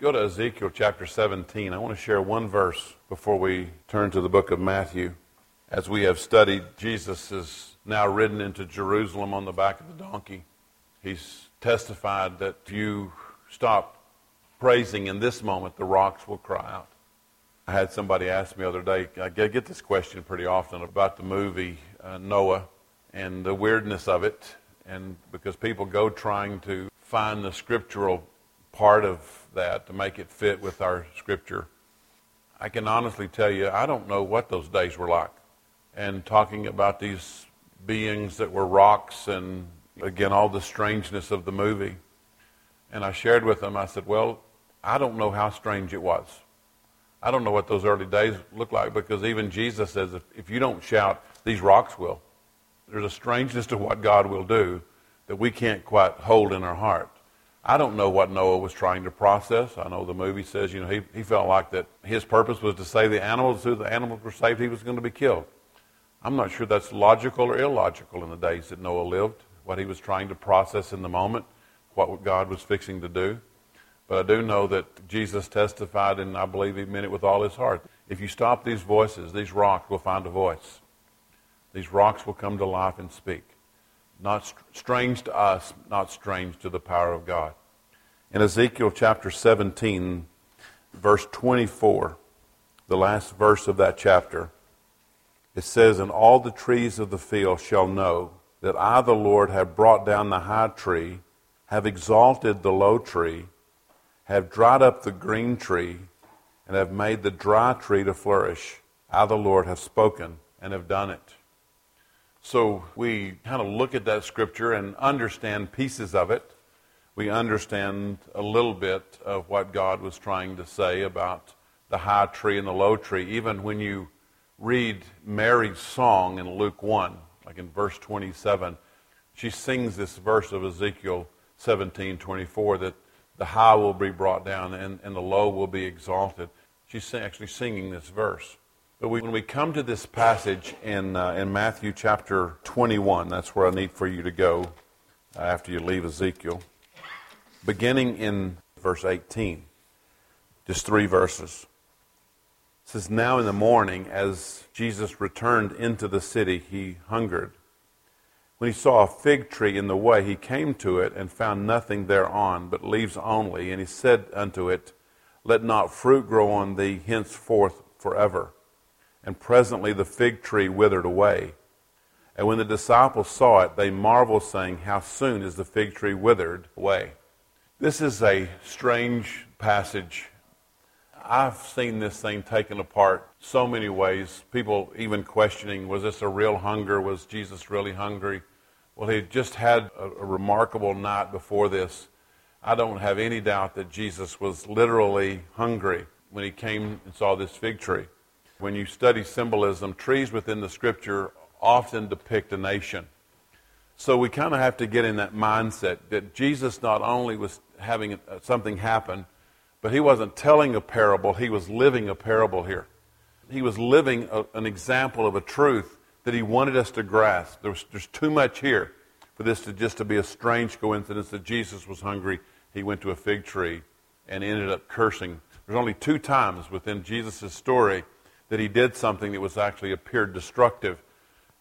Go to Ezekiel chapter 17. I want to share one verse before we turn to the book of Matthew. As we have studied, Jesus is now ridden into Jerusalem on the back of the donkey. He's testified that if you stop praising in this moment, the rocks will cry out. I had somebody ask me the other day, I get this question pretty often about the movie uh, Noah and the weirdness of it, and because people go trying to find the scriptural part of that to make it fit with our scripture. I can honestly tell you, I don't know what those days were like. And talking about these beings that were rocks and, again, all the strangeness of the movie. And I shared with them, I said, well, I don't know how strange it was. I don't know what those early days looked like because even Jesus says, if, if you don't shout, these rocks will. There's a strangeness to what God will do that we can't quite hold in our heart. I don't know what Noah was trying to process. I know the movie says, you know, he, he felt like that his purpose was to save the animals. Who the animals were saved, he was going to be killed. I'm not sure that's logical or illogical in the days that Noah lived, what he was trying to process in the moment, what God was fixing to do. But I do know that Jesus testified, and I believe he meant it with all his heart. If you stop these voices, these rocks will find a voice. These rocks will come to life and speak. Not strange to us, not strange to the power of God. In Ezekiel chapter 17, verse 24, the last verse of that chapter, it says, And all the trees of the field shall know that I, the Lord, have brought down the high tree, have exalted the low tree, have dried up the green tree, and have made the dry tree to flourish. I, the Lord, have spoken and have done it. So we kind of look at that scripture and understand pieces of it. We understand a little bit of what God was trying to say about the high tree and the low tree. Even when you read Mary's song in Luke 1, like in verse 27, she sings this verse of Ezekiel 17 24 that the high will be brought down and, and the low will be exalted. She's actually singing this verse. But when we come to this passage in, uh, in Matthew chapter 21, that's where I need for you to go uh, after you leave Ezekiel, beginning in verse 18, just three verses. It says, Now in the morning, as Jesus returned into the city, he hungered. When he saw a fig tree in the way, he came to it and found nothing thereon, but leaves only. And he said unto it, Let not fruit grow on thee henceforth forever. And presently the fig tree withered away. And when the disciples saw it, they marveled, saying, How soon is the fig tree withered away? This is a strange passage. I've seen this thing taken apart so many ways. People even questioning, was this a real hunger? Was Jesus really hungry? Well, he just had a, a remarkable night before this. I don't have any doubt that Jesus was literally hungry when he came and saw this fig tree. When you study symbolism, trees within the scripture often depict a nation. So we kind of have to get in that mindset that Jesus not only was having something happen, but he wasn't telling a parable, he was living a parable here. He was living a, an example of a truth that he wanted us to grasp. There's, there's too much here for this to just to be a strange coincidence that Jesus was hungry. He went to a fig tree and ended up cursing. There's only two times within Jesus' story that he did something that was actually appeared destructive,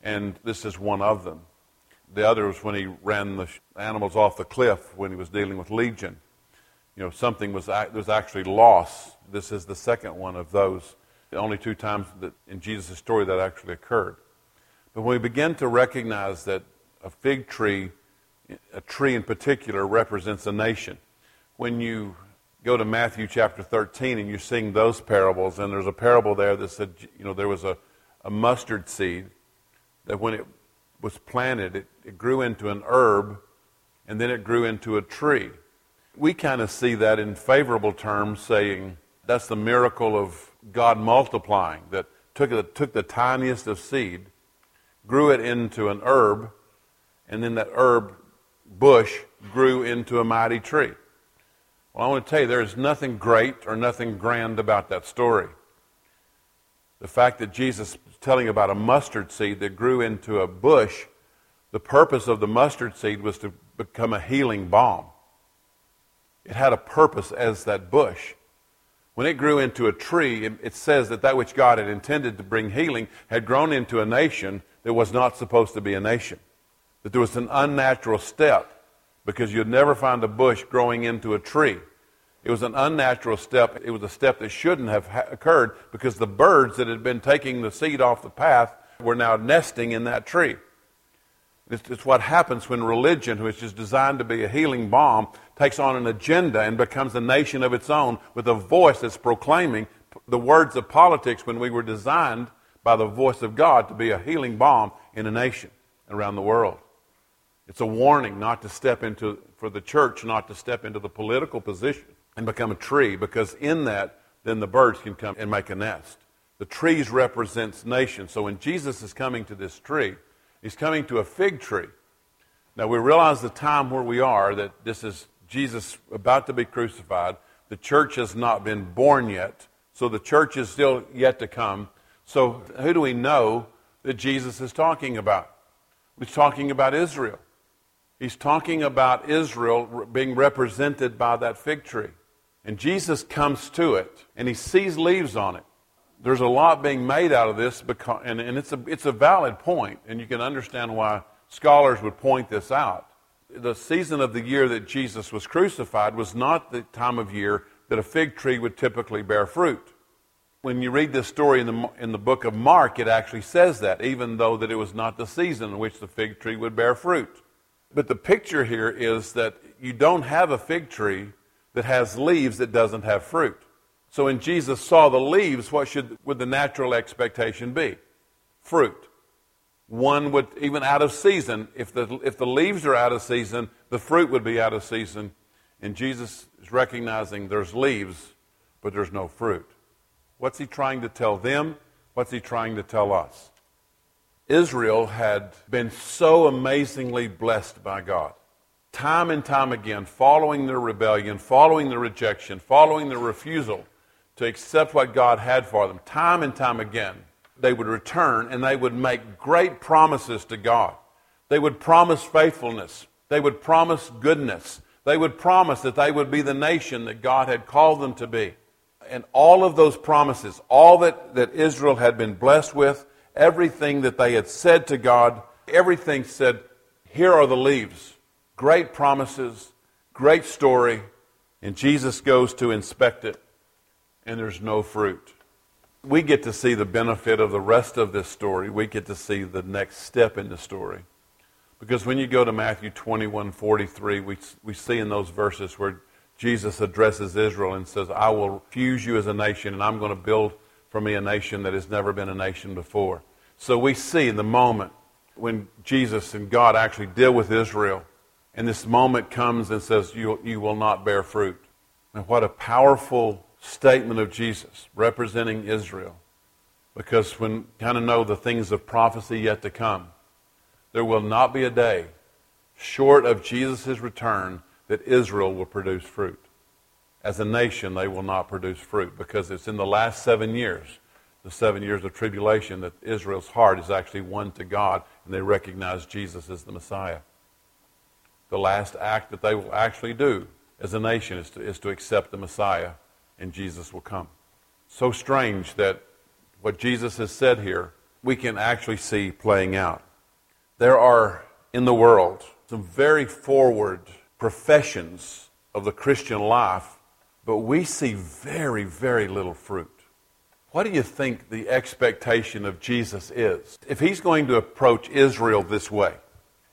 and this is one of them. The other was when he ran the animals off the cliff when he was dealing with Legion. You know, something was, was actually lost. This is the second one of those. The only two times that in Jesus' story that actually occurred. But when we begin to recognize that a fig tree, a tree in particular, represents a nation, when you go to Matthew chapter 13 and you're seeing those parables, and there's a parable there that said, you know, there was a, a mustard seed that when it was planted, it, it grew into an herb, and then it grew into a tree. We kind of see that in favorable terms, saying that's the miracle of God multiplying, that took, the, took the tiniest of seed, grew it into an herb, and then that herb bush grew into a mighty tree. Well, I want to tell you, there is nothing great or nothing grand about that story. The fact that Jesus is telling about a mustard seed that grew into a bush, the purpose of the mustard seed was to become a healing balm. It had a purpose as that bush. When it grew into a tree, it says that that which God had intended to bring healing had grown into a nation that was not supposed to be a nation. That there was an unnatural step because you'd never find a bush growing into a tree. It was an unnatural step. It was a step that shouldn't have ha- occurred because the birds that had been taking the seed off the path were now nesting in that tree. It's, it's what happens when religion, which is designed to be a healing balm, takes on an agenda and becomes a nation of its own with a voice that's proclaiming the words of politics when we were designed by the voice of God to be a healing balm in a nation around the world. It's a warning not to step into, for the church not to step into the political position and become a tree because in that, then the birds can come and make a nest. The trees represents nations. So when Jesus is coming to this tree, he's coming to a fig tree. Now we realize the time where we are that this is Jesus about to be crucified. The church has not been born yet. So the church is still yet to come. So who do we know that Jesus is talking about? He's talking about Israel. He's talking about Israel being represented by that fig tree. And Jesus comes to it and he sees leaves on it there's a lot being made out of this, because, and, and it's, a, it's a valid point, and you can understand why scholars would point this out. The season of the year that Jesus was crucified was not the time of year that a fig tree would typically bear fruit. When you read this story in the, in the book of Mark, it actually says that, even though that it was not the season in which the fig tree would bear fruit. But the picture here is that you don't have a fig tree that has leaves that doesn't have fruit. So when Jesus saw the leaves, what should would the natural expectation be? Fruit. One would even out of season. If the if the leaves are out of season, the fruit would be out of season. And Jesus is recognizing there's leaves, but there's no fruit. What's he trying to tell them? What's he trying to tell us? Israel had been so amazingly blessed by God. Time and time again, following their rebellion, following the rejection, following the refusal to accept what God had for them. Time and time again, they would return and they would make great promises to God. They would promise faithfulness. They would promise goodness. They would promise that they would be the nation that God had called them to be. And all of those promises, all that, that Israel had been blessed with, everything that they had said to God, everything said, here are the leaves. Great promises, great story. And Jesus goes to inspect it and there's no fruit. We get to see the benefit of the rest of this story. We get to see the next step in the story. Because when you go to Matthew 21 43, we, we see in those verses where Jesus addresses Israel and says, I will fuse you as a nation, and I'm going to build for me a nation that has never been a nation before. So we see in the moment when Jesus and God actually deal with Israel, and this moment comes and says, You, you will not bear fruit. And what a powerful statement of Jesus representing Israel. Because when kind of know the things of prophecy yet to come, there will not be a day short of Jesus' return that Israel will produce fruit. As a nation, they will not produce fruit because it's in the last seven years, the seven years of tribulation, that Israel's heart is actually won to God and they recognize Jesus as the Messiah. The last act that they will actually do as a nation is to, is to accept the Messiah and Jesus will come. So strange that what Jesus has said here, we can actually see playing out. There are in the world some very forward professions of the Christian life, but we see very, very little fruit. What do you think the expectation of Jesus is? If he's going to approach Israel this way,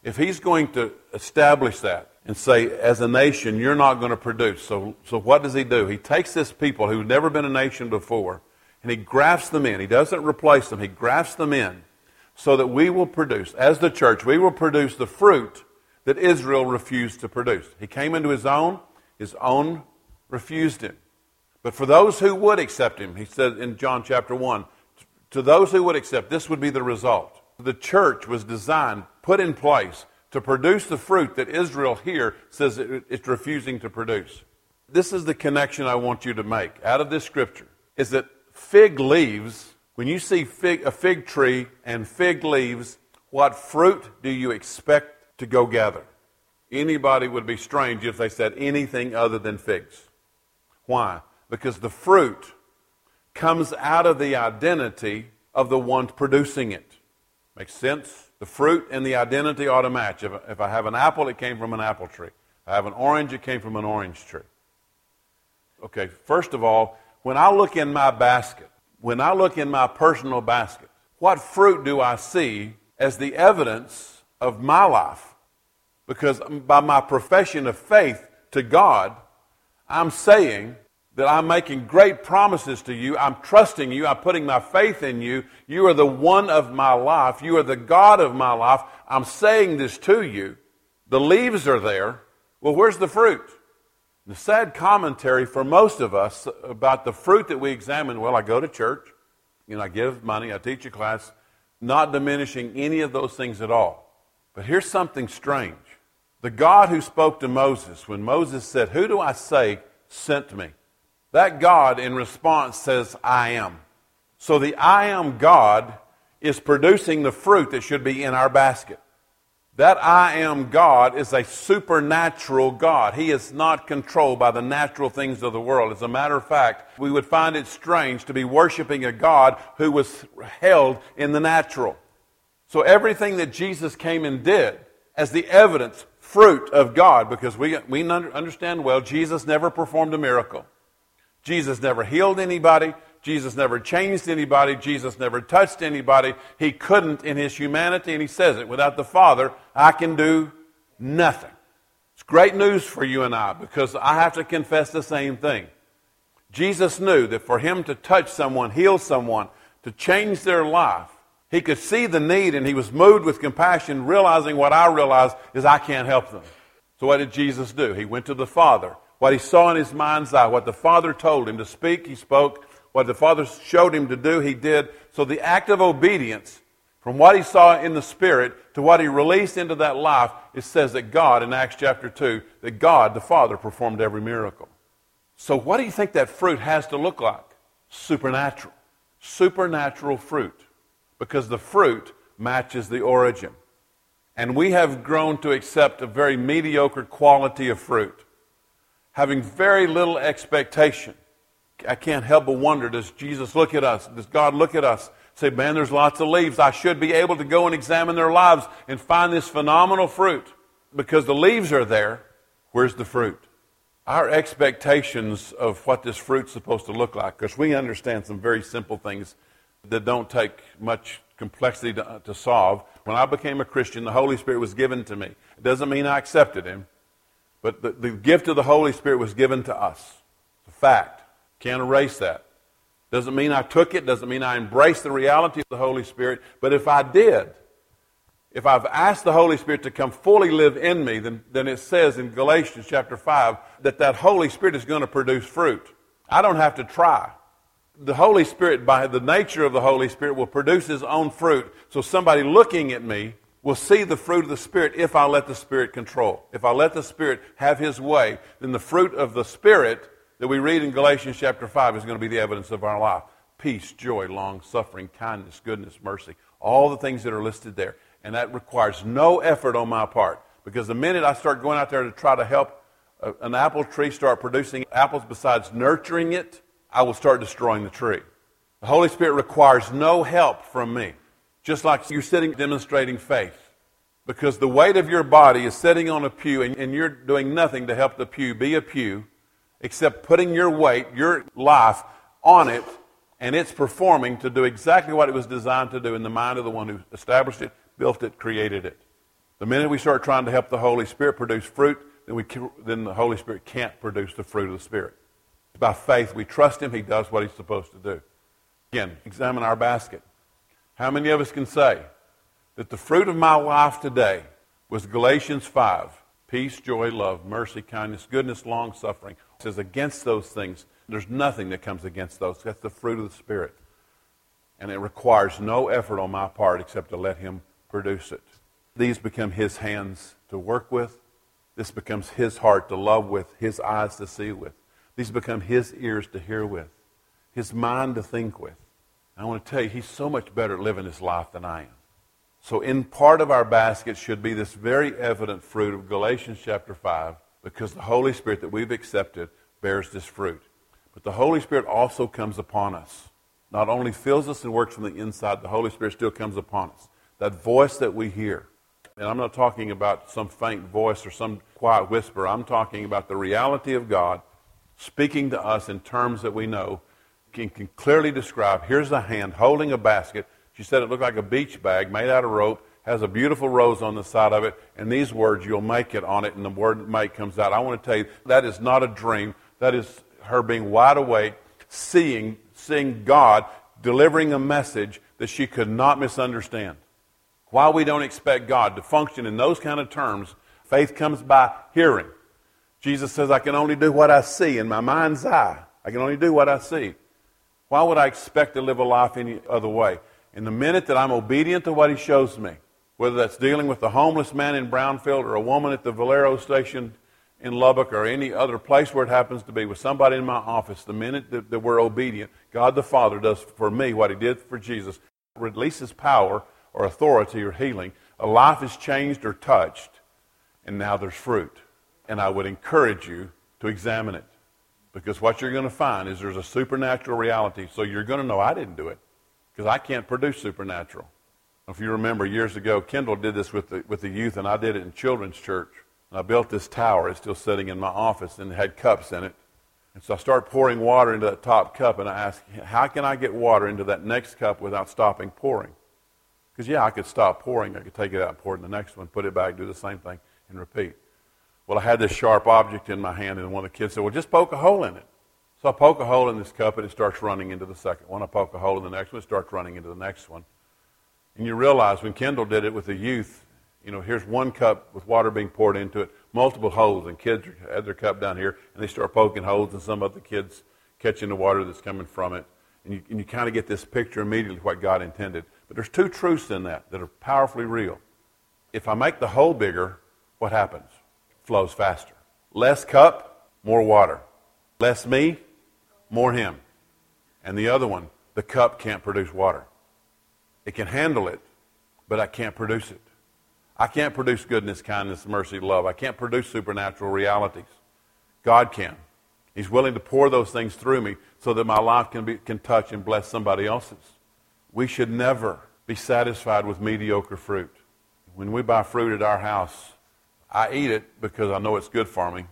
if he's going to establish that, and say, as a nation, you're not going to produce. So, so what does he do? He takes this people who've never been a nation before and he grafts them in. He doesn't replace them, he grafts them in so that we will produce, as the church, we will produce the fruit that Israel refused to produce. He came into his own, his own refused him. But for those who would accept him, he said in John chapter 1, to those who would accept, this would be the result. The church was designed, put in place to produce the fruit that Israel here says it's refusing to produce. This is the connection I want you to make out of this scripture is that fig leaves, when you see fig, a fig tree and fig leaves, what fruit do you expect to go gather? Anybody would be strange if they said anything other than figs. Why? Because the fruit comes out of the identity of the one producing it. Makes sense? The fruit and the identity ought to match. If, if I have an apple, it came from an apple tree. If I have an orange, it came from an orange tree. Okay, first of all, when I look in my basket, when I look in my personal basket, what fruit do I see as the evidence of my life? Because by my profession of faith to God, I'm saying that I'm making great promises to you. I'm trusting you. I'm putting my faith in you. You are the one of my life. You are the God of my life. I'm saying this to you. The leaves are there. Well, where's the fruit? The sad commentary for most of us about the fruit that we examine well, I go to church, you know, I give money, I teach a class, not diminishing any of those things at all. But here's something strange. The God who spoke to Moses, when Moses said, Who do I say sent me? That God in response says, I am. So the I am God is producing the fruit that should be in our basket. That I am God is a supernatural God. He is not controlled by the natural things of the world. As a matter of fact, we would find it strange to be worshiping a God who was held in the natural. So everything that Jesus came and did as the evidence, fruit of God, because we, we understand well, Jesus never performed a miracle. Jesus never healed anybody. Jesus never changed anybody. Jesus never touched anybody. He couldn't in his humanity, and he says it without the Father, I can do nothing. It's great news for you and I because I have to confess the same thing. Jesus knew that for him to touch someone, heal someone, to change their life, he could see the need and he was moved with compassion, realizing what I realize is I can't help them. So what did Jesus do? He went to the Father what he saw in his mind's eye, what the Father told him to speak, he spoke. What the Father showed him to do, he did. So the act of obedience, from what he saw in the Spirit to what he released into that life, it says that God, in Acts chapter 2, that God, the Father, performed every miracle. So what do you think that fruit has to look like? Supernatural. Supernatural fruit. Because the fruit matches the origin. And we have grown to accept a very mediocre quality of fruit having very little expectation. I can't help but wonder does Jesus look at us? Does God look at us? Say, man, there's lots of leaves. I should be able to go and examine their lives and find this phenomenal fruit. Because the leaves are there, where's the fruit? Our expectations of what this fruit's supposed to look like, because we understand some very simple things that don't take much complexity to, to solve. When I became a Christian, the Holy Spirit was given to me. It doesn't mean I accepted Him. But the, the gift of the Holy Spirit was given to us. It's a fact. Can't erase that. Doesn't mean I took it, doesn't mean I embraced the reality of the Holy Spirit. But if I did, if I've asked the Holy Spirit to come fully live in me, then, then it says in Galatians chapter 5 that that Holy Spirit is going to produce fruit. I don't have to try. The Holy Spirit, by the nature of the Holy Spirit, will produce His own fruit. So somebody looking at me will see the fruit of the Spirit if I let the Spirit control. If I let the Spirit have His way, then the fruit of the Spirit that we read in Galatians chapter 5 is going to be the evidence of our life peace, joy, long suffering, kindness, goodness, mercy. All the things that are listed there. And that requires no effort on my part. Because the minute I start going out there to try to help uh, an apple tree start producing apples besides nurturing it, I will start destroying the tree. The Holy Spirit requires no help from me. Just like you're sitting demonstrating faith. Because the weight of your body is sitting on a pew and, and you're doing nothing to help the pew be a pew except putting your weight, your life on it, and it's performing to do exactly what it was designed to do in the mind of the one who established it, built it, created it. The minute we start trying to help the Holy Spirit produce fruit, then, we, then the Holy Spirit can't produce the fruit of the Spirit. By faith, we trust Him. He does what He's supposed to do. Again, examine our basket. How many of us can say that the fruit of my life today was Galatians 5 peace, joy, love, mercy, kindness, goodness, long suffering? It says against those things, there's nothing that comes against those. That's the fruit of the Spirit. And it requires no effort on my part except to let Him produce it. These become His hands to work with. This becomes His heart to love with, His eyes to see with. These become His ears to hear with, His mind to think with. I want to tell you, he's so much better at living his life than I am. So, in part of our basket should be this very evident fruit of Galatians chapter 5, because the Holy Spirit that we've accepted bears this fruit. But the Holy Spirit also comes upon us. Not only fills us and works from the inside, the Holy Spirit still comes upon us. That voice that we hear. And I'm not talking about some faint voice or some quiet whisper. I'm talking about the reality of God speaking to us in terms that we know, can, can clearly describe. Here's a hand holding a basket she said it looked like a beach bag made out of rope, has a beautiful rose on the side of it, and these words, you'll make it on it, and the word make comes out. I want to tell you, that is not a dream. That is her being wide awake, seeing, seeing God delivering a message that she could not misunderstand. While we don't expect God to function in those kind of terms, faith comes by hearing. Jesus says, I can only do what I see in my mind's eye. I can only do what I see. Why would I expect to live a life any other way? In the minute that I'm obedient to what he shows me, whether that's dealing with the homeless man in Brownfield or a woman at the Valero station in Lubbock or any other place where it happens to be, with somebody in my office, the minute that, that we're obedient, God the Father does for me what he did for Jesus, releases power or authority or healing. A life is changed or touched, and now there's fruit. And I would encourage you to examine it. Because what you're going to find is there's a supernatural reality. So you're going to know I didn't do it because I can't produce supernatural. If you remember years ago, Kendall did this with the, with the youth, and I did it in children's church. And I built this tower. It's still sitting in my office, and it had cups in it. And so I started pouring water into that top cup, and I asked, how can I get water into that next cup without stopping pouring? Because, yeah, I could stop pouring. I could take it out and pour it in the next one, put it back, do the same thing, and repeat. Well, I had this sharp object in my hand, and one of the kids said, well, just poke a hole in it. So I poke a hole in this cup and it starts running into the second one. I poke a hole in the next one, it starts running into the next one. And you realize when Kendall did it with the youth, you know, here's one cup with water being poured into it, multiple holes, and kids had their cup down here, and they start poking holes, and some of the kids catching the water that's coming from it. And you, and you kind of get this picture immediately what God intended. But there's two truths in that that are powerfully real. If I make the hole bigger, what happens? Flows faster. Less cup, more water. Less me, more him. And the other one, the cup can't produce water. It can handle it, but I can't produce it. I can't produce goodness, kindness, mercy, love. I can't produce supernatural realities. God can. He's willing to pour those things through me so that my life can, be, can touch and bless somebody else's. We should never be satisfied with mediocre fruit. When we buy fruit at our house, I eat it because I know it's good for me.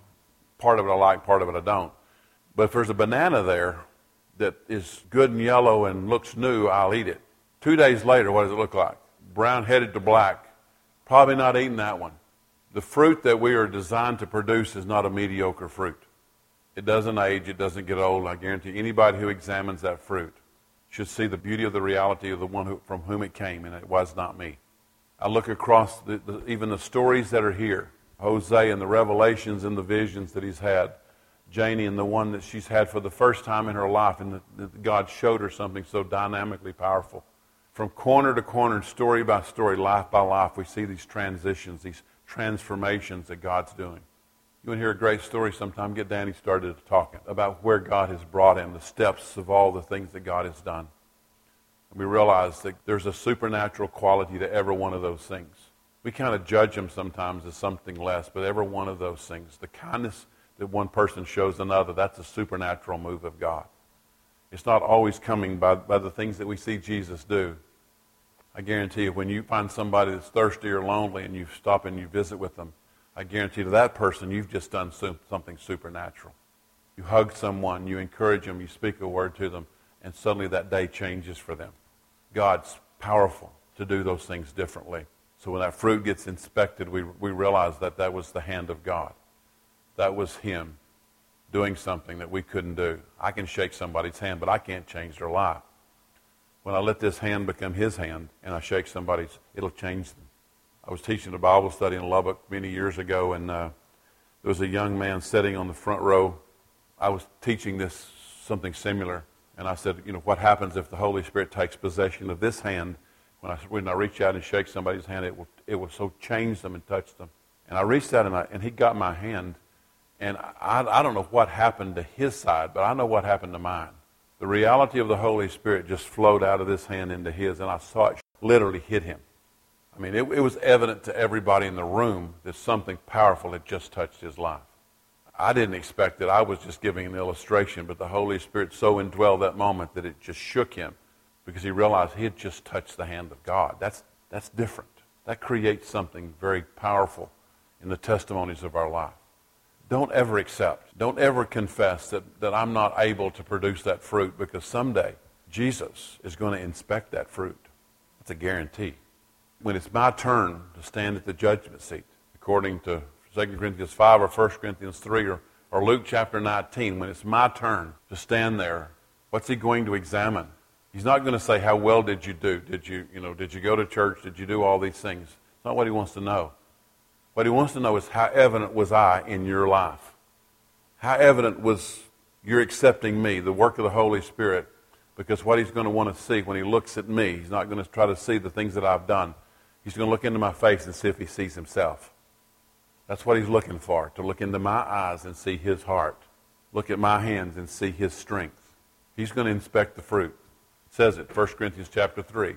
Part of it I like, part of it I don't. But if there's a banana there that is good and yellow and looks new, I'll eat it. Two days later, what does it look like? Brown headed to black. Probably not eating that one. The fruit that we are designed to produce is not a mediocre fruit. It doesn't age, it doesn't get old. I guarantee anybody who examines that fruit should see the beauty of the reality of the one who, from whom it came, and it was not me. I look across the, the, even the stories that are here Jose and the revelations and the visions that he's had. Janie and the one that she's had for the first time in her life, and that God showed her something so dynamically powerful. From corner to corner, story by story, life by life, we see these transitions, these transformations that God's doing. You want to hear a great story sometime? Get Danny started talking about where God has brought him, the steps of all the things that God has done. We realize that there's a supernatural quality to every one of those things. We kind of judge them sometimes as something less, but every one of those things, the kindness that one person shows another, that's a supernatural move of God. It's not always coming by, by the things that we see Jesus do. I guarantee you, when you find somebody that's thirsty or lonely and you stop and you visit with them, I guarantee to that person, you've just done something supernatural. You hug someone, you encourage them, you speak a word to them, and suddenly that day changes for them. God's powerful to do those things differently. So when that fruit gets inspected, we, we realize that that was the hand of God. That was Him doing something that we couldn't do. I can shake somebody's hand, but I can't change their life. When I let this hand become His hand and I shake somebody's, it'll change them. I was teaching a Bible study in Lubbock many years ago, and uh, there was a young man sitting on the front row. I was teaching this something similar, and I said, you know, what happens if the Holy Spirit takes possession of this hand? When I, when I reach out and shake somebody's hand, it will, it will so change them and touch them. And I reached out, and, I, and he got my hand, and I, I don't know what happened to his side, but I know what happened to mine. The reality of the Holy Spirit just flowed out of this hand into his, and I saw it literally hit him. I mean, it, it was evident to everybody in the room that something powerful had just touched his life. I didn't expect it. I was just giving an illustration, but the Holy Spirit so indwelled that moment that it just shook him because he realized he had just touched the hand of God. That's, that's different. That creates something very powerful in the testimonies of our life. Don't ever accept, don't ever confess that, that I'm not able to produce that fruit because someday Jesus is going to inspect that fruit. It's a guarantee. When it's my turn to stand at the judgment seat, according to 2 Corinthians 5 or 1 Corinthians 3 or, or Luke chapter 19, when it's my turn to stand there, what's he going to examine? He's not going to say, how well did you do? Did you, you know, did you go to church? Did you do all these things? It's not what he wants to know. What he wants to know is how evident was I in your life? How evident was your accepting me, the work of the Holy Spirit? Because what he's going to want to see when he looks at me, he's not going to try to see the things that I've done. He's going to look into my face and see if he sees himself. That's what he's looking for, to look into my eyes and see his heart. Look at my hands and see his strength. He's going to inspect the fruit. It says it, 1 Corinthians chapter 3.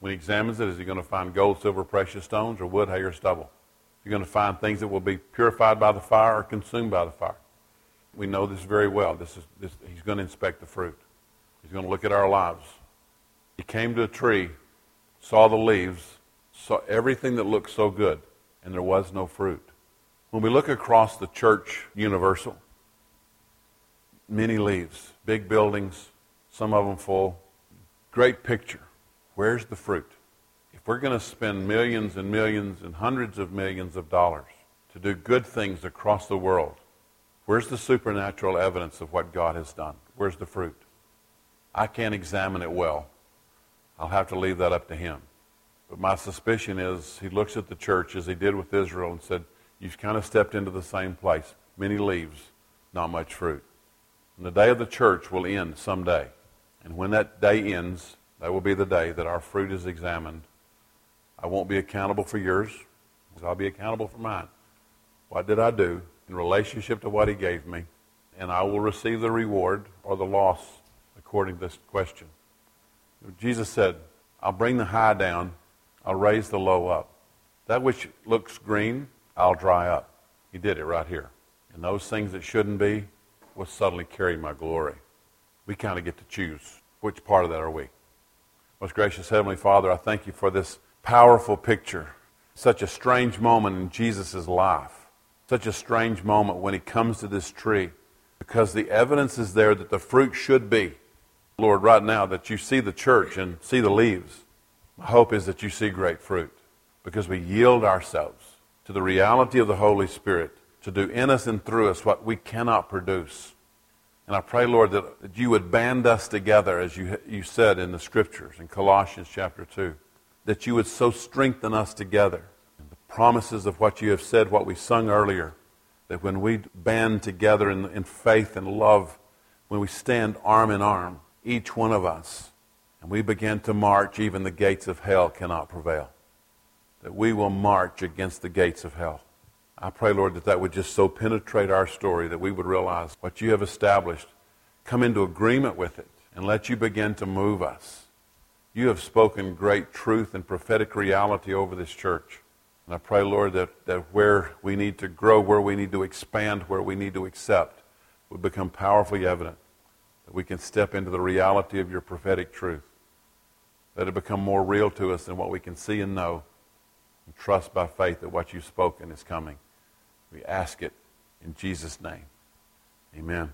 When he examines it, is he going to find gold, silver, precious stones, or wood, hay, or stubble? You're going to find things that will be purified by the fire or consumed by the fire. We know this very well. This is, this, he's going to inspect the fruit. He's going to look at our lives. He came to a tree, saw the leaves, saw everything that looked so good, and there was no fruit. When we look across the church universal, many leaves, big buildings, some of them full, great picture. Where's the fruit? If we're going to spend millions and millions and hundreds of millions of dollars to do good things across the world, where's the supernatural evidence of what God has done? Where's the fruit? I can't examine it well. I'll have to leave that up to him. But my suspicion is he looks at the church as he did with Israel and said, You've kind of stepped into the same place. Many leaves, not much fruit. And the day of the church will end someday. And when that day ends, that will be the day that our fruit is examined. I won't be accountable for yours, I'll be accountable for mine. What did I do in relationship to what he gave me? And I will receive the reward or the loss according to this question. Jesus said, I'll bring the high down, I'll raise the low up. That which looks green, I'll dry up. He did it right here. And those things that shouldn't be will suddenly carry my glory. We kind of get to choose which part of that are we. Most gracious Heavenly Father, I thank you for this powerful picture. Such a strange moment in Jesus' life. Such a strange moment when he comes to this tree because the evidence is there that the fruit should be. Lord, right now that you see the church and see the leaves, my hope is that you see great fruit because we yield ourselves to the reality of the Holy Spirit to do in us and through us what we cannot produce. And I pray, Lord, that, that you would band us together, as you, you said in the Scriptures, in Colossians chapter 2, that you would so strengthen us together. And the promises of what you have said, what we sung earlier, that when we band together in, in faith and love, when we stand arm in arm, each one of us, and we begin to march, even the gates of hell cannot prevail that we will march against the gates of hell. I pray, Lord, that that would just so penetrate our story that we would realize what you have established, come into agreement with it, and let you begin to move us. You have spoken great truth and prophetic reality over this church. And I pray, Lord, that, that where we need to grow, where we need to expand, where we need to accept, would become powerfully evident. That we can step into the reality of your prophetic truth. That it become more real to us than what we can see and know and trust by faith that what you've spoken is coming. We ask it in Jesus' name. Amen.